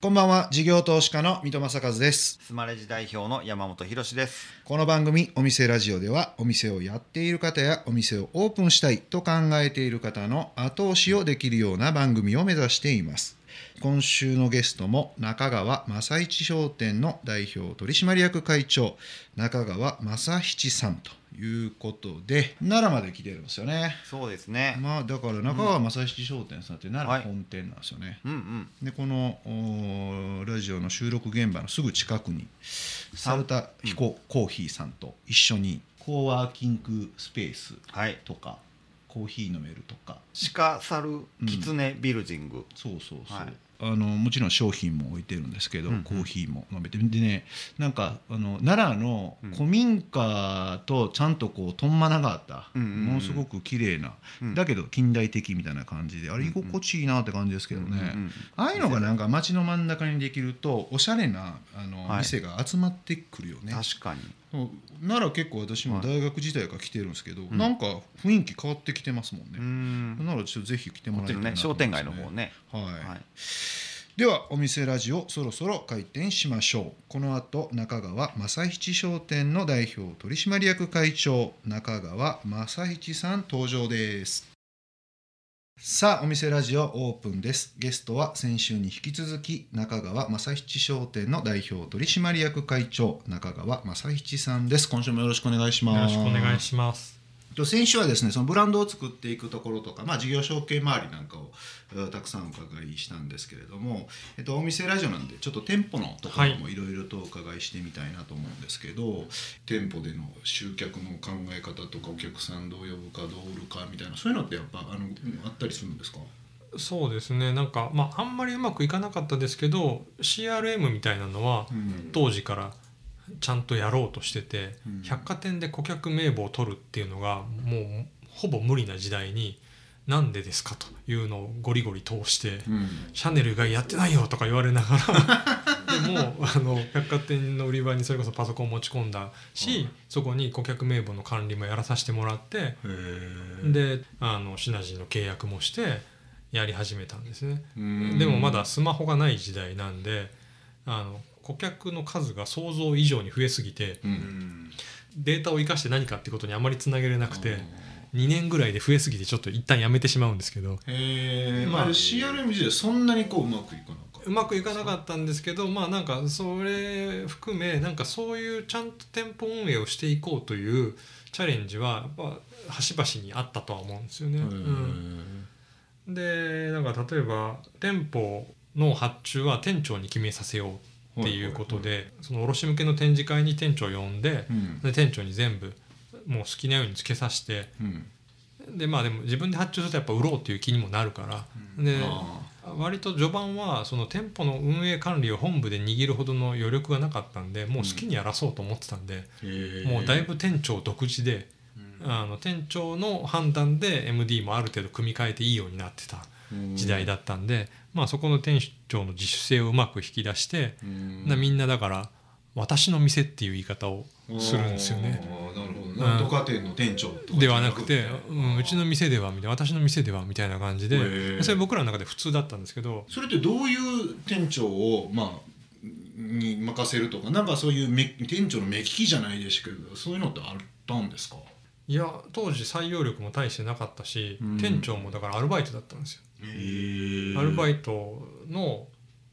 こんばんは。事業投資家の三戸正和です。スマレジ代表の山本博です。この番組お店ラジオではお店をやっている方やお店をオープンしたいと考えている方の後押しをできるような番組を目指しています。今週のゲストも中川正一商店の代表取締役会長中川正七さんということで奈良まで来てるんですよね。そうですね。まあだから中川正七商店さんって奈良本店なんですよね、うんうん。でこのおラジオの収録現場のすぐ近くにサルタヒココーヒーさんと一緒にコーワーキングスペースはい。とかコーヒー飲めるとか。鹿猿キツネビルジング、そうそうそう、はいあのもちろん商品も置いてるんですけど、うんうん。コーヒーも飲めて。でねなんかあの奈良のうん。古民家とちゃんとこうとんまながあった、うんうんうん。ものすごく綺麗な、うん。だけど近代的みたいな感じであれ居心地いいなって感じですけどね、うんうん。ああいうのがなんか街の真ん中にできるとおしゃれなあの、はい。店が集まってくるよね。確かに奈良結構私もはい。大学時代から来てるんですけど、ん。なんか雰囲気変わってきてますもんね、うん。奈良ちょっとぜひ来てもらいたいなと思ね。商店街の方ね。はい、はい。ではお店ラジオそろそろ開店しましょう。この後中川正七商店の代表取締役会長中川正七さん登場ですさあお店ラジオオープンです。ゲストは先週に引き続き中川正七商店の代表取締役会長中川正七さんです。今週もよろしくお願いします。よろしくお願いします。と先週はですねそのブランドを作っていくところとか、まあ、事業承継周りなんかをえーたくさんお伺いしたんですけれども、えっと、お店ラジオなんでちょっと店舗のところもい。ろいろとお伺いしてみたいなと思うんですけど、店舗での集客の考え方とかお客さんどう呼ぶかどう売るかみたいなそういうのってやっぱあのあったりするんですか？そうですね。なんかまああんまりうまくいかなかったですけど CRM みたいなのはうん。当時からちゃんとやろうとしてて、うん。百貨店で顧客名簿を取るっていうのがもうほぼ無理な時代になんでですかというのをゴリゴリ通して、うん。シャネルがやってないよとか言われながら でもあの百貨店の売り場にそれこそパソコン持ち込んだし、そこに顧客名簿の管理もやらさせてもらってであのシナジーの契約もしてやり始めたんですね。うん。でもまだスマホがない時代なんであの顧客の数が想像以上に増えすぎてうん。データを生かして何かってことにあまりつなげれなくて2年ぐらいで増えすぎてちょっと一旦やめてしまうんですけど。へえまあまあ CRM 自体そんなにこううまくいかなか。ったうまくいかなかったんですけどまあなんかそれ含めなんかそういうちゃんと店舗運営をしていこうというチャレンジはやっぱ端々にあったとは思うんですよね。うん。でなんか例えば店舗の発注は店長に決めさせようっていうことで、その卸向けの展示会に店長を呼んで,、うん。で店長に全部もう好きなようにつけさせてうん。でまあでも自分で発注するとやっぱ売ろうっていう気にもなるから、であ割と序盤はその店舗の運営管理を本部で握るほどの余力がなかったんでもう好きにやらそうと思ってたんで、もうだいぶ店長独自で。あの店長の判断で MD もある程度組み替えていいようになってた時代だったんで、まあ、そこの店長の自主性をうまく引き出して、うみんなだから「私の店」っていう言い方をするんですよね。なるほど。なんとか店の店長ではなくて、うん、うちのの店ではみたいな私の店ではみたいな感じへでー。それ僕らの中で普通だったんですけどそれってどういう店長をまあに任せるとかなんかそういうめ店長の目利きじゃないですけどそういうのってあったんですか？いや当時採用力も大してなかったし、うん。店長もだからアルバイトだったんですよ。へアルバイイトの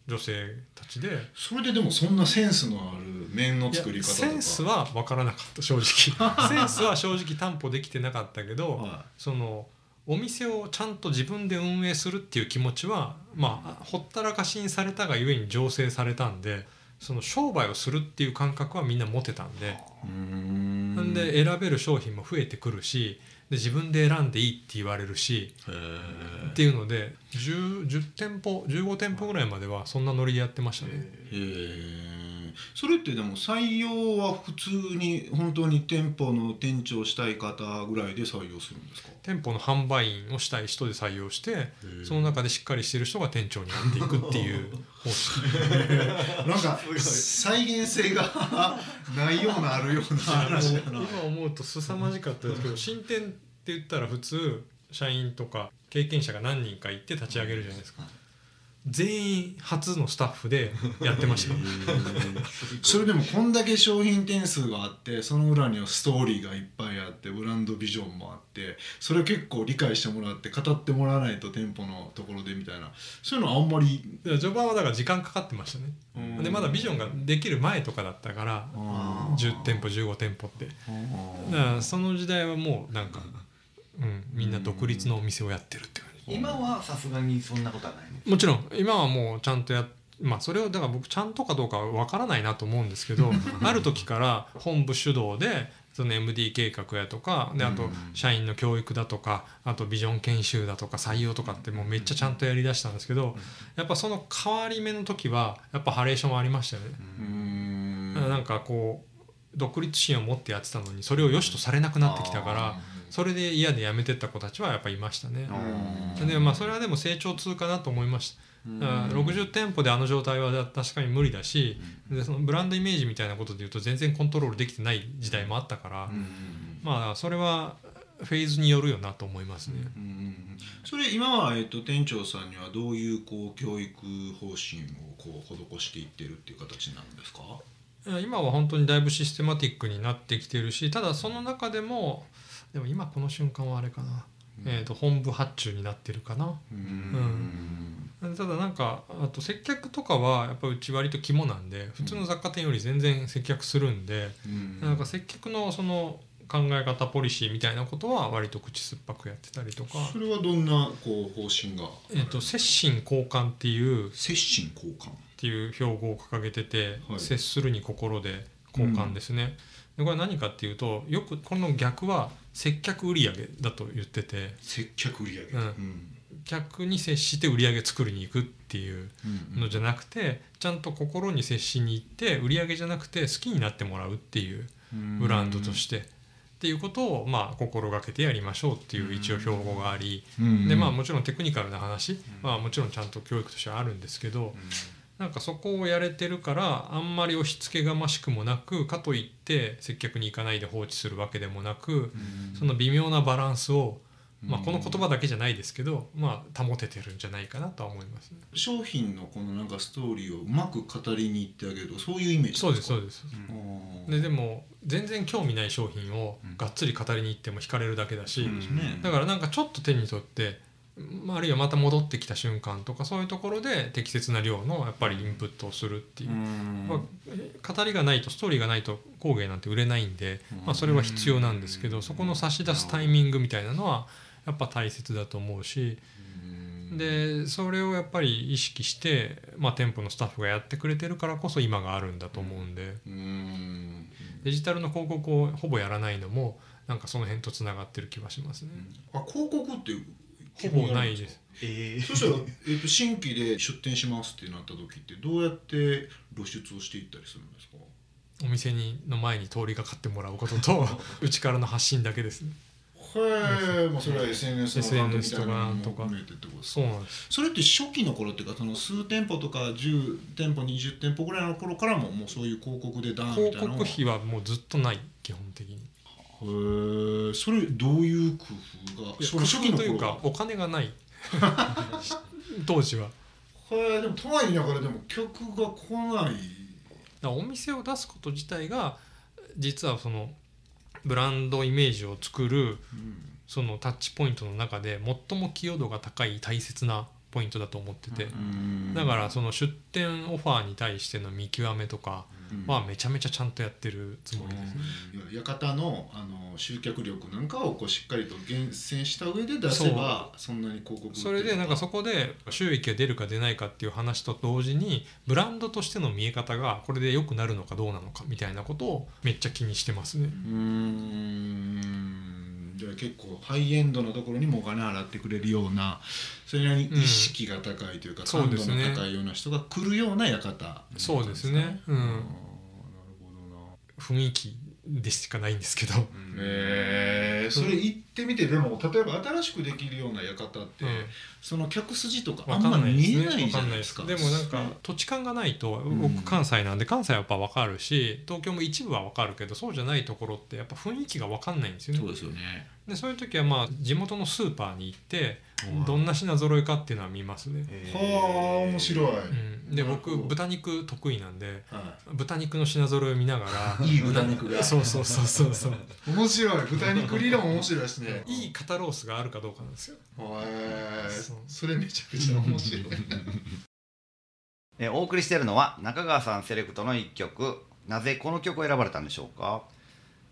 女性たちで。それででもそんなセンスのある麺の作り方とか。センスは分からなかった正直。センスは正直担保できてなかったけど、はそのお店をちゃんと自分で運営するっていう気持ちはまあほったらかしにされたがゆえに醸成されたんでその商売をするっていう感覚はみんな持てたんで、なんで選べる商品も増えてくるしで自分で選んでいいって言われるしっていうので 10, 10店舗15店舗ぐらいまではそんなノリでやってましたね。それってでも採用は普通に本当に店舗の店長したい方ぐらいで採用するんですか？店舗の販売員をしたい人で採用してー。その中でしっかりしてる人が店長になっていくっていう方式。なんか再現性がないようなあるような話だな。今思うと凄まじかったですけど新店って言ったら普通社員とか経験者が何人かいて立ち上げるじゃないですか。全員初のスタッフでやってました。よそれでもこんだけ商品点数があってその裏にはストーリーがいっぱいあってブランドビジョンもあってそれ結構理解してもらって語ってもらわないと店舗のところでみたいな。そういうのあんまり序盤はだから時間かかってましたね。うん。でまだビジョンができる前とかだったからあー。10店舗15店舗って。あだからその時代はもうなんか、うん、みんな独立のお店をやってるって感じ。今はさすがにそんなことはないのもちろん。今はもうちゃんとやまあそれをだから僕ちゃんとかどうかは分からないなと思うんですけど ある時から本部主導でその MD 計画やとかであと社員の教育だとかあとビジョン研修だとか採用とかってもうめっちゃちゃんとやりだしたんですけどやっぱその変わり目の時はやっぱハレーションはありましたよね。ーうーん。なんかこう独立心を持ってやってたのにそれを良しとされなくなってきたからそれで嫌で辞めてった子たちはやっぱいましたね。うんでまあそれはでも成長痛かなと思いました。だから60店舗であの状態は確かに無理だしでそのブランドイメージみたいなことで言うと全然コントロールできてない時代もあったから、まあそれはフェーズによるよなと思いますね。うんうんそれ今は、えっと店長さんにはどういうこう教育方針をこう施していってるっていう形になるんですか？今は本当にだいぶシステマティックになってきてるしただその中でもでも今この瞬間はあれかな、えー、と本部発注になってるかな。うん。ただなんかあと接客とかはやっぱうち割と肝なんで普通の雑貨店より全然接客するんで、うん。なんか接客のその考え方ポリシーみたいなことは割と口酸っぱくやってたりとか、それはどんなこう方針が？えっと接心交換っていうっ接心交換ていう標語を掲げてて、はい。接するに心で交換ですね。でこれは何かっていうとよくこの逆は接客売上だと言ってて。接客売上。うん。うん。客に接して売上作りに行くっていううんのじゃなくてちゃんと心に接しに行って売り上げじゃなくて好きになってもらうっていうブランドとして。っていうことをまあ心がけてやりましょうっていう一応標語があり。うんでまあもちろんテクニカルな話。はもちろんちゃんと教育としてはあるんですけどなんかそこをやれてるからあんまり押し付けがましくもなくかといって接客に行かないで放置するわけでもなくその微妙なバランスをまあこの言葉だけじゃないですけどまあ保ててるんじゃないかなとは思います。ね。商品のこのなんかストーリーをうまく語りに行ってあげるとそういうイメージそうですそうでですすででも全然興味ない商品をがっつり語りに行っても惹かれるだけだし、ね。だからなんかちょっと手に取ってまああるいはまた戻ってきた瞬間とかそういうところで適切な量のやっぱりインプットをするっていう、まあえ語りがないとストーリーがないと工芸なんて売れないんで、まあ、それは必要なんですけどそこの差し出すタイミングみたいなのはやっぱ大切だと思うし。でそれをやっぱり意識して、まあ、店舗のスタッフがやってくれてるからこそ今があるんだと思うんで。うん。デジタルの広告をほぼやらないのもなんかその辺とつながってる気はしますね。あ広告ってほぼないです。えそしたら、えっと新規で出店しますってなった時ってどうやって露出をしていったりするんですか？お店にの前に通りがかってもらうことと うちからの発信だけです。ねへえ、まあ、それは SNS のアカウントみたいなのも SNS とか含めてってことですそうなんです。それって初期の頃っていうかその数店舗とか10店舗20店舗ぐらいの頃からももうそういう広告でダーンみたいなの広告費はもうずっとない基本的にへえそれどういう工夫が？その初期のという頃かお金がない。当時は。がへえでも都内だからでも客が来ない。だお店を出すこと自体が実はそのブランドイメージを作るそのタッチポイントの中で最も寄与度が高い大切なポイントだと思ってて。うん。だからその出店オファーに対しての見極めとかはめちゃめちゃちゃんとやってるつもりです。ね。館のあの集客力なんかをこうしっかりと厳選した上で出せばそんなに広告それでなんかそこで収益が出るか出ないかっていう話と同時にブランドとしての見え方がこれで良くなるのかどうなのかみたいなことをめっちゃ気にしてますね。うーんじゃあ結構ハイエンドのところにもお金払ってくれるようなそれなりに意識が高いというか、感度の高いような人が来るような館そうですね。うん。なるほどな。雰囲気でしかないんですけど。へえそれ行っってみてでも例えば新しくできるような館って、うん。その客筋とかあわかんんまないですね。見えないじゃないですか。わかんないです。でもなんか土地勘がないとん。僕関西なんで関西はやっぱ分かるし東京も一部は分かるけどそうじゃないところってやっぱ雰囲気が分かんないんですよね。そうですよね。でそういう時はまあ地元のスーパーに行ってはい。どんな品揃えかっていうのは見ますね、はあ面白い、うん、で僕豚肉得意なんでは豚肉の品揃えを見ながら。いい豚肉が。そうそうそうそうそう。い、面白い。豚肉理論面白いですねいい肩ロースがあるかどうかなんですよ。へえそれめちゃくちゃ面白い。えーお送りしているのは中川さんセレクトの一曲。なぜこの曲を選ばれたんでしょうか？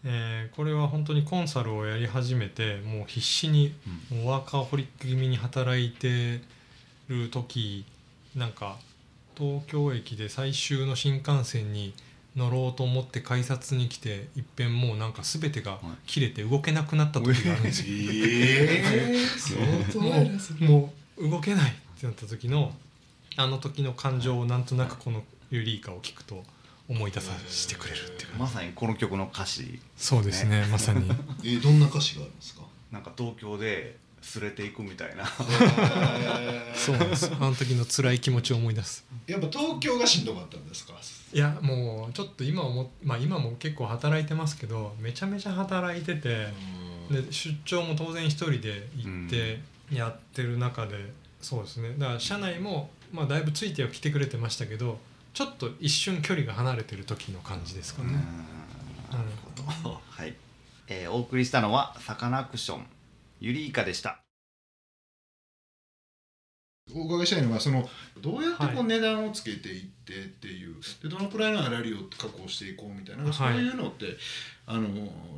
えーこれは本当にコンサルをやり始めてもう必死にもうワーカーホリック気味に働いてる時なんか東京駅で最終の新幹線に乗ろうと思って改札に来ていっぺんもうなんか全てが切れて動けなくなった時があるんですよ。ええ相当もうもう動けないってなった時のあの時の感情をなんとなくこのユリイカを聞くと思い出させてくれるっていうかまさにこの曲の歌詞。そうですねまさに。えーどんな歌詞があるんですか？なんか東京ですれていくみたいな。そうなんです。あの時の辛い気持ちを思い出す。やっぱ東京がしんどかったんですか？いやもうちょっと今思っまあ今も結構働いてますけどめちゃめちゃ働いててで出張も当然一人で行ってやってる中で、そうですね。だから社内も、まあ、だいぶついては来てくれてましたけどちょっと一瞬距離が離れてる時の感じですかね、うんなるほど。はい、えーお送りしたのはサカナクションユリイカでした。お伺いしたいのはそのどうやってこはう値段をつけていってっていう、でどのくらいの粗利を確保していこうみたいな、はい。そういうのってあの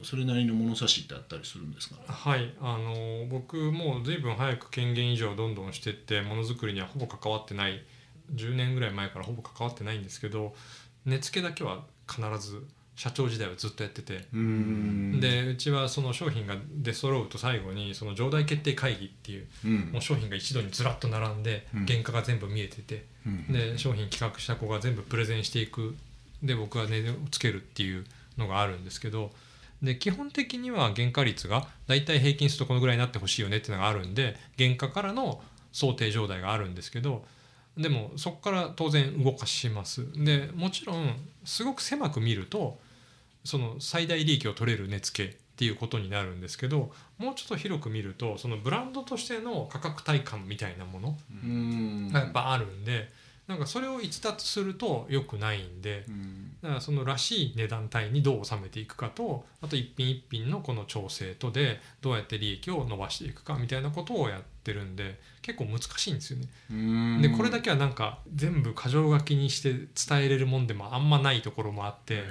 それなりの物差しってあったりするんですか？ねはい。あの僕もう随分早く権限以上どんどんしてってものづくりにはほぼ関わってない。10年ぐらい前からほぼ関わってないんですけど値付けだけは必ず社長時代はずっとやってて。うん。でうちはその商品が出揃うと最後にその上代決定会議っていううん。もう商品が一度にずらっと並んでうん。原価が全部見えてて。うん。で商品企画した子が全部プレゼンしていく。で僕は値をつけるっていうのがあるんですけど。で基本的には原価率がだいたい平均するとこのぐらいになってほしいよねっていうのがあるんで原価からの想定状態があるんですけど。でもそこから当然動かします。でもちろんすごく狭く見るとその最大利益を取れる値付けっていうことになるんですけどもうちょっと広く見るとそのブランドとしての価格帯感みたいなものうんがやっぱあるんでなんかそれを逸脱すると良くないんでうんだからそのらしい値段帯にどう収めていくかとあと一品一品のこの調整とでどうやって利益を伸ばしていくかみたいなことをやってるんで結構難しいんですよね。うんでこれだけはなんか全部箇条書きにして伝えれるもんでもあんまないところもあって。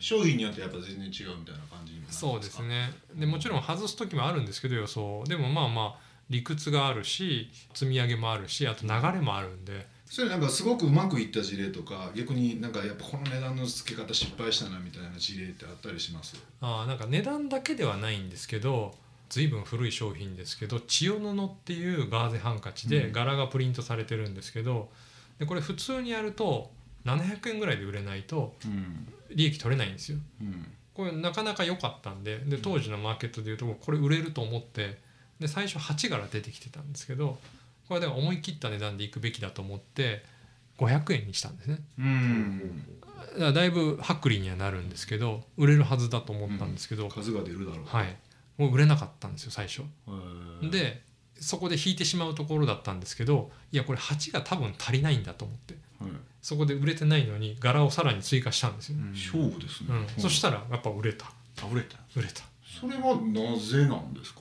商品によってやっぱ全然違うみたいな感じそうですね。でもちろん外す時もあるんですけど予想。でもまあまあ理屈があるし積み上げもあるしあと流れもあるんで。それなんかすごくうまくいった事例とか逆になんかやっぱこの値段の付け方失敗したなみたいな事例ってあったりします？あーなんか値段だけではないんですけど随分古い商品ですけど千代布っていうガーゼハンカチうん。で柄がプリントされてるんですけどでこれ普通にやると700円ぐらいで売れないとうん。利益取れないんですよ。うん。これなかなか良かったんでで当時のマーケットでいうとこれ売れると思ってで最初8柄出てきてたんですけどこれで思い切った値段でいくべきだと思って500円にしたんですね。うん。だからだいぶ薄利にはなるんですけど売れるはずだと思ったんですけど、数が出るだろう。はい。もう売れなかったんですよ最初。でそこで引いてしまうところだったんですけどいやこれ8が多分足りないんだと思って。はいそこで売れてないのに柄をさらに追加したんですよ。ね、勝負ですね。うん。そしたらやっぱ売れた。あ売れた。売れた。それはなぜなんですか？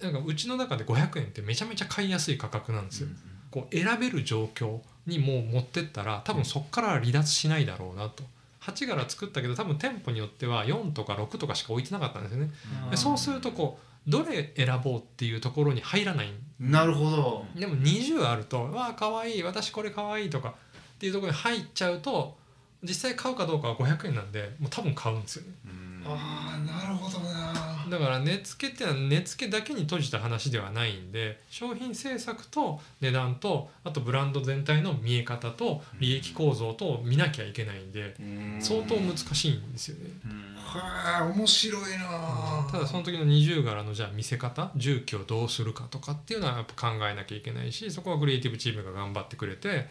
なんかうちの中で500円ってめちゃめちゃ買いやすい価格なんですよ、こう選べる状況にもう持ってったら多分そこからは離脱しないだろうなと。8柄作ったけど多分店舗によっては4とか6とかしか置いてなかったんですよね。でそうするとこうどれ選ぼうっていうところに入らない。なるほど。でも20あると「わあかわいい私これかわいい」とかっていうところに入っちゃうと実際買うかどうかは500円なんでもう多分買うんですよね。うん。ああなるほどな。だから値付けってのは値付けだけに閉じた話ではないんで商品政策と値段とあとブランド全体の見え方と利益構造と見なきゃいけないんで相当難しいんですよね。はあ面白いな。ただその時の二重柄のじゃあ見せ方重機をどうするかとかっていうのはやっぱ考えなきゃいけないしそこはクリエイティブチームが頑張ってくれて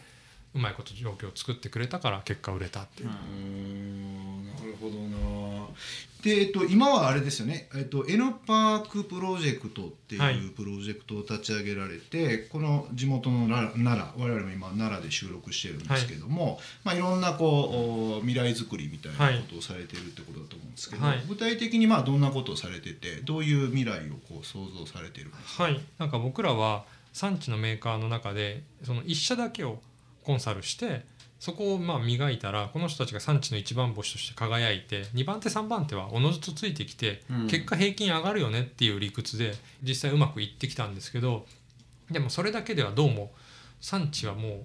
うまいこと状況を作ってくれたから結果売れたっていう。うなるほどな。で、えっと、今はあれですよね、えっと、N パークプロジェクトってはい。いうプロジェクトを立ち上げられて、この地元の奈良奈良我々も今奈良で収録してるんですけども、い。まあ、いろんなこうお未来づくりみたいなことをされてるってことだと思うんですけど、はい。具体的にまあどんなことをされててどういう未来をこう想像されてるんですか、はい、なんか僕らは産地のメーカーの中でその1社だけをコンサルしてそこをまあ磨いたらこの人たちが産地の一番星として輝いて2番手3番手はおのずとついてきてうん。結果平均上がるよねっていう理屈で実際うまくいってきたんですけどでもそれだけではどうも産地はもう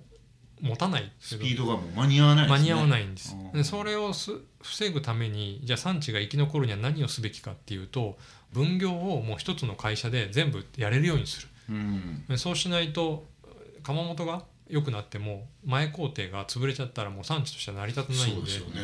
持たないスピードがもう間に合わないですね。間に合わないんです。うん。でそれをす防ぐためにじゃあ産地が生き残るには何をすべきかっていうと分業をもう一つの会社で全部やれるようにする。うん。でそうしないと窯元が良くなっても前工程が潰れちゃったらもう産地としては成り立たないんで。そうですよね。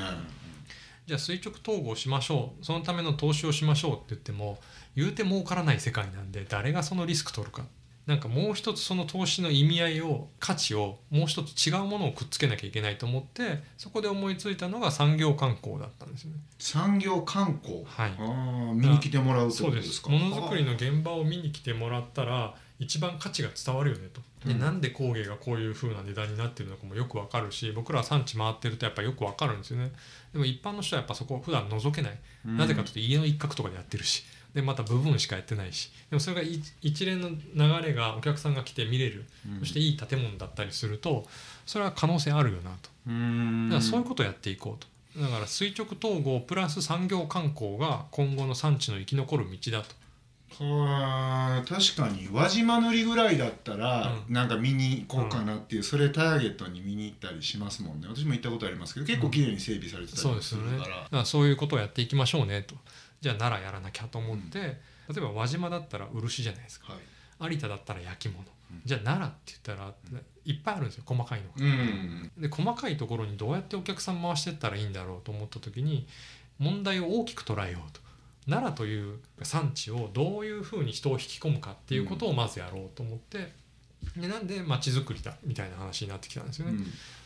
じゃあ垂直統合しましょう。そのための投資をしましょうって言っても言うて儲からない世界なんで誰がそのリスク取るか。なんかもう一つその投資の意味合いを価値をもう一つ違うものをくっつけなきゃいけないと思ってそこで思いついたのが産業観光だったんですよね。産業観光、はい。ああ見に来てもらうってそうでことですすかものづくりの現場を見に来てもらったら一番価値が伝わるよねと。で、うん。なんで工芸がこういう風な値段になってるのかもよくわかるし僕らは産地回ってるとやっぱよくわかるんですよね。でも一般の人はやっぱそこを普段覗けない、うん。なぜかというと家の一角とかでやってるし。でまた部分しかやってないし。でもそれが一一連の流れがお客さんが来て見れる、うん。そしていい建物だったりするとそれは可能性あるよなと。うん。だからそういうことをやっていこうと。だから垂直統合プラス産業観光が今後の産地の生き残る道だとはあ確かに。輪島塗りぐらいだったら、うなんか見に行こうかなっていう、それターゲットに見に行ったりしますもんね。私も行ったことありますけど結構綺麗に整備されてたりそうでするから、からそういうことをやっていきましょうねと。じゃあ奈良やらなきゃと思って、例えば輪島だったら漆じゃないですか。はい。有田だったら焼き物、うん。じゃあ奈良って言ったらいっぱいあるんですよ細かいのが。うん。で細かいところにどうやってお客さん回していったらいいんだろうと思った時に問題を大きく捉えようと奈良という産地をどういうふうに人を引き込むかっていうことをまずやろうと思って、でなんで街づくりだみたいな話になってきたんですよね。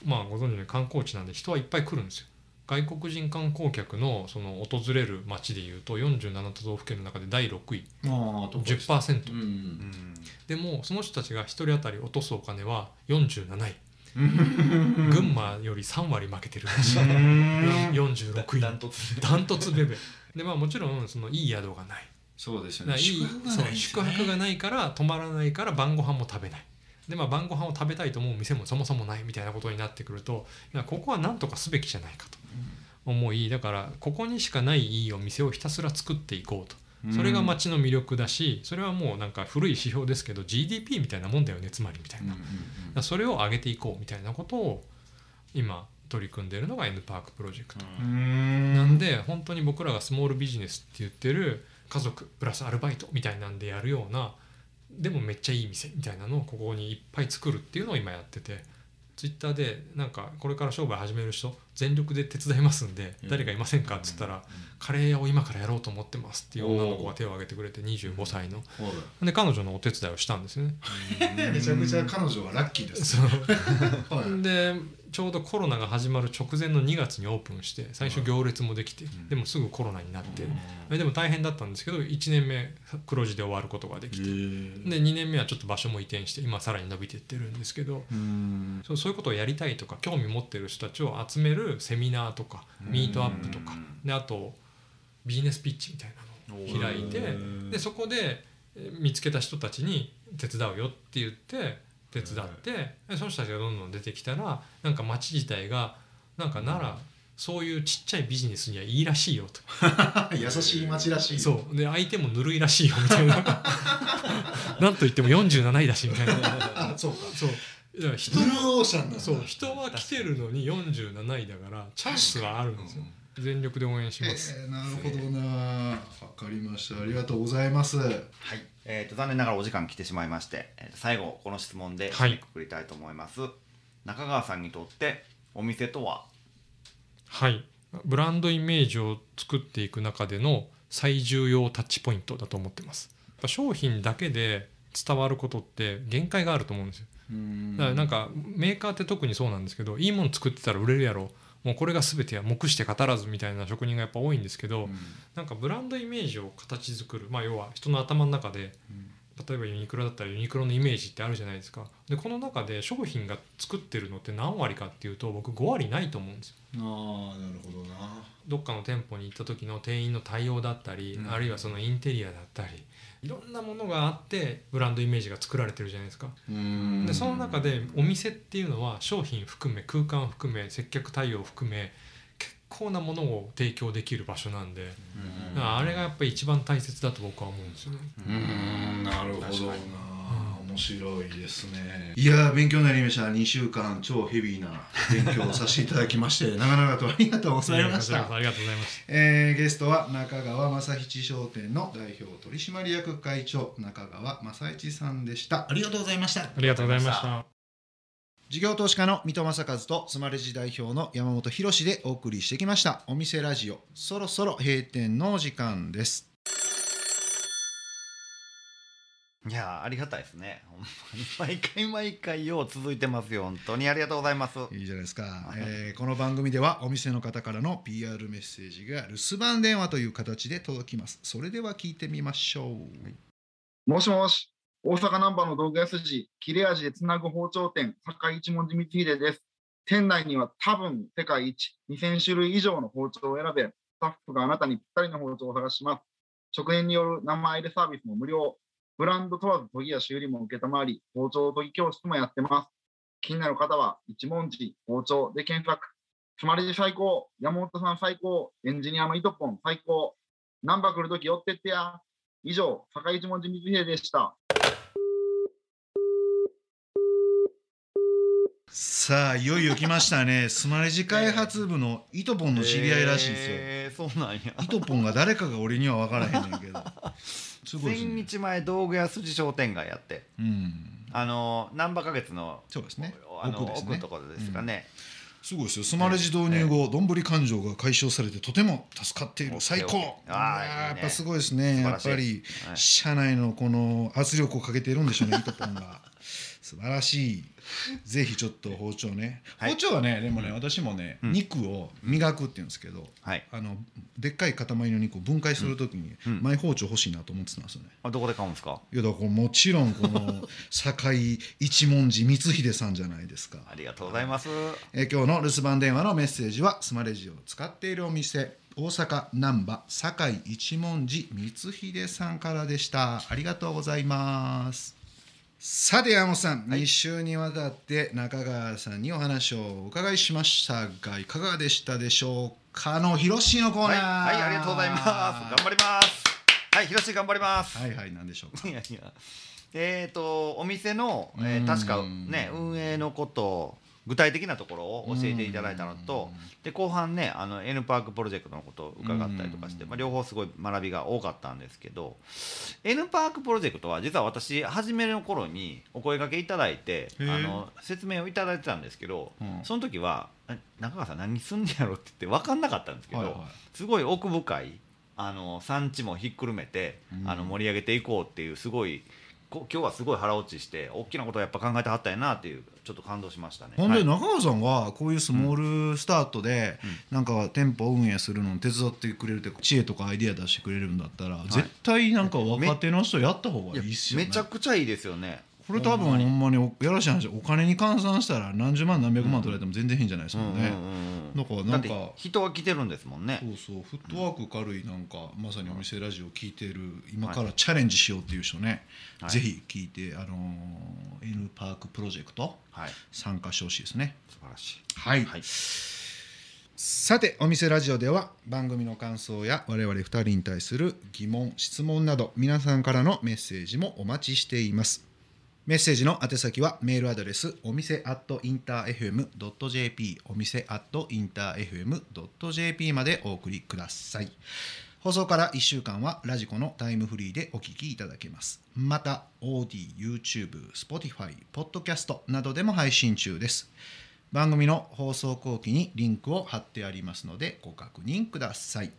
まあご存知のように観光地なんで人はいっぱい来るんですよ。外国人観光客のその訪れる街でいうと47都道府県の中で第6位。ああどこです10%、うん。でもその人たちが1人当たり落とすお金は47位、うん。群馬より3割負けてるらしい、うん。46位。ダントツダントツベベでまあもちろんそのいい宿がない。そうですよね。だからいいそう宿泊がいないから泊まらないから晩ご飯も食べない。でまあ晩ご飯を食べたいと思う店もそもそもないみたいなことになってくるとここは何とかすべきじゃないかと思いだからここにしかないいいお店をひたすら作っていこうと。それが街の魅力だしそれはもうなんか古い指標ですけど GDP みたいなもんだよねつまりみたいな、だからそれを上げていこうみたいなことを今取り組んでいるのが N パークプロジェクト、ななんで本当に僕らがスモールビジネスって言ってる家族プラスアルバイトみたいなんでやるようなでもめっちゃいい店みたいなのをここにいっぱい作るっていうのを今やっててツイッターでなんかこれから商売始める人全力で手伝いますんでうん。誰かいませんかっつったらカレー屋を今からやろうと思ってますっていう女の子が手を挙げてくれて25歳の。で彼女のお手伝いをしたんですよね。めちゃくちゃ彼女はラッキーです でちょうどコロナが始まる直前の2月にオープンして最初行列もできてん。でもすぐコロナになってうん。でも大変だったんですけど1年目黒字で終わることができてで2年目はちょっと場所も移転して今さらに伸びていってるんですけどうん。そうそういうことをやりたいとか興味持ってる人たちを集めるセミナーとかミートアップとかであとビジネスピッチみたいなのを開いてでそこでえー見つけた人たちに手伝うよって言って手伝ってでその人たちがどんどん出てきたらなんか町自体がなんかならそういうちっちゃいビジネスにはいいらしいよと。優しい街らしいそう。で相手もぬるいらしいよみたいな。なんといっても47位だしみたいな。あ そうか。そう。だから人そう。人は来てるのに47位だからチャンスはあるんですよ。全力で応援します、えーなるほどな。わかりました。ありがとうございます。はい、えー、と残念ながらお時間来てしまいまして、えーと最後この質問ではい。締めくくりたいと思います、中川さんにとってお店とは？はい。ブランドイメージを作っていく中での最重要タッチポイントだと思ってます。商品だけで伝わることって限界があると思うんですよ。だからなんかメーカーって特にそうなんですけどいいもの作ってたら売れるやろもうこれが全てや目して語らずみたいな職人がやっぱ多いんですけど、なんかブランドイメージを形作る、まあ、要は人の頭の中で例えばユニクロだったらユニクロのイメージってあるじゃないですか。でこの中で商品が作ってるのって何割かっていうと僕5割ないと思うんですよ。ああなるほどな。どっかの店舗に行った時の店員の対応だったり、うん。あるいはそのインテリアだったりいろんなものがあってブランドイメージが作られてるじゃないですか。うん。でその中でお店っていうのは商品含め空間含め接客対応含め結構なものを提供できる場所なんで、あれがやっぱり一番大切だと僕は思うんですよね。うん。なるほど面白いですね。いやー勉強になりました。2週間超ヘビーな勉強をさせていただきまして 長々とありがとうございました。ありがとうございました。えーゲストは中川正七商店の代表取締役会長中川正一さんでした。ありがとうございました。ありがとうございました。事業投資家の水戸正和とスマレジ代表の山本博でお送りしてきました。お店ラジオそろそろ閉店のお時間ですいやーありがたいですね。ほんまに毎回毎回よう続いてますよ。本当にありがとうございます。いいじゃないですか、はい。えーこの番組ではお店の方からの PR メッセージが留守番電話という形で届きます。それでは聞いてみましょう、もしもし、大阪難波の道具屋筋、切れ味でつなぐ包丁店、坂一文字光秀です。店内には多分世界一、2000種類以上の包丁を選べ、スタッフがあなたにぴったりの包丁を探します。直営による生入れサービスも無料。ブランド問わず研ぎや修理も受けたまわり、包丁研ぎ教室もやってます。気になる方は、一文字包丁で検索。つまり最高、山本さん最高、エンジニアの糸ポン最高。ナンバー来るとき寄ってってや。以上、坂一文字水平でした。さあいよいよ来ましたねスマレジ開発部のイトポンの知り合いらしいですよ、えーそうなんやイトポンが誰かが俺には分からへんねんけどすごいです千ね日前道具屋筋商店街やって。うん。あの難波花月のそうですね。あの奥ね。奥のところですかね、すごいですよ。スマレジ導入後どんぶり感情が解消されてとても助かっている。最高。あーいやーいいね。やっぱすごいですね。やっぱりはい。社内のこの圧力をかけているんでしょうねイトポンが素晴らしい。ぜひちょっと包丁ね、はい。包丁はねでもね、私もね、うん。肉を磨くっていうんですけどはい。あのでっかい塊の肉を分解するときに、うん。マイ包丁欲しいなと思ってたんですよね。あどこで買うんですか？いやだからもちろんこの 堺一文字光秀さんじゃないですか。ありがとうございます。えー今日の留守番電話のメッセージはスマレジを使っているお店大阪難波堺一文字光秀さんからでした。ありがとうございますさて山本さん、はい。2週にわたって中川さんにお話をお伺いしましたがいかがでしたでしょうか？あの広しのコーナはい、ーはい、ありがとうございます。頑張ります。はい広し頑張ります、はいはいなんでしょうか？いやいや。えー、とお店の、えーうん。確かね運営のこと具体的なところを教えていただいたのとで後半ねあの N パークプロジェクトのことを伺ったりとかして、うん。まあ、両方すごい学びが多かったんですけど N パークプロジェクトは実は私初めの頃にお声掛けいただいてあの説明をいただいてたんですけど、うん。その時はえ中川さん何すんねやろって言って分かんなかったんですけど、はいはい。すごい奥深いあの産地もひっくるめて、うん。あの盛り上げていこうっていうすごいこ今日はすごい腹落ちして大きなことをやっぱ考えてはったんやなっていうちょっと感動しましたね。ほんではい。中川さんがこういうスモールスタートでなんか店舗運営するのを手伝ってくれるって知恵とかアイディア出してくれるんだったら絶対なんか若手の人やった方がいいっすよね。めちゃくちゃいいですよね。これ多分ほんまに。おやらしい話。お金に換算したら何十万何百万取られても全然変じゃないですもんね、だからなんか人は来てるんですもんね。そうそう。フットワーク軽いなんかまさにお店ラジオ聞いてる今からチャレンジしようっていう人ね、はい。ぜひ聞いてあのー N パークプロジェクトはい。参加してほしいですね。素晴らしい。はい、はい。さてお店ラジオでは番組の感想や我々2人に対する疑問質問など皆さんからのメッセージもお待ちしていますメッセージの宛先はメールアドレスお店 at interfm.jp お店 at interfm.jp までお送りください。放送から1週間は radiko のタイムフリーでお聞きいただけます。また AuDee、YouTube、Spotify、Podcast などでも配信中です。番組の放送後記にリンクを貼ってありますのでご確認ください。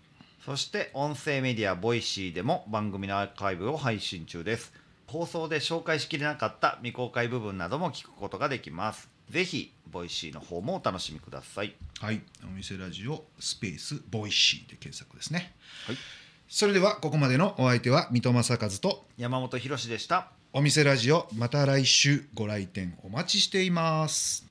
そして音声メディア Voicy でも番組のアーカイブを配信中です。放送で紹介しきれなかった未公開部分なども聞くことができます。ぜひ Voicy の方もお楽しみください。はい。お店ラジオスペースボイシーで検索ですね。はい。それではここまでのお相手は水戸正和と山本博史でした。お店ラジオまた来週ご来店お待ちしています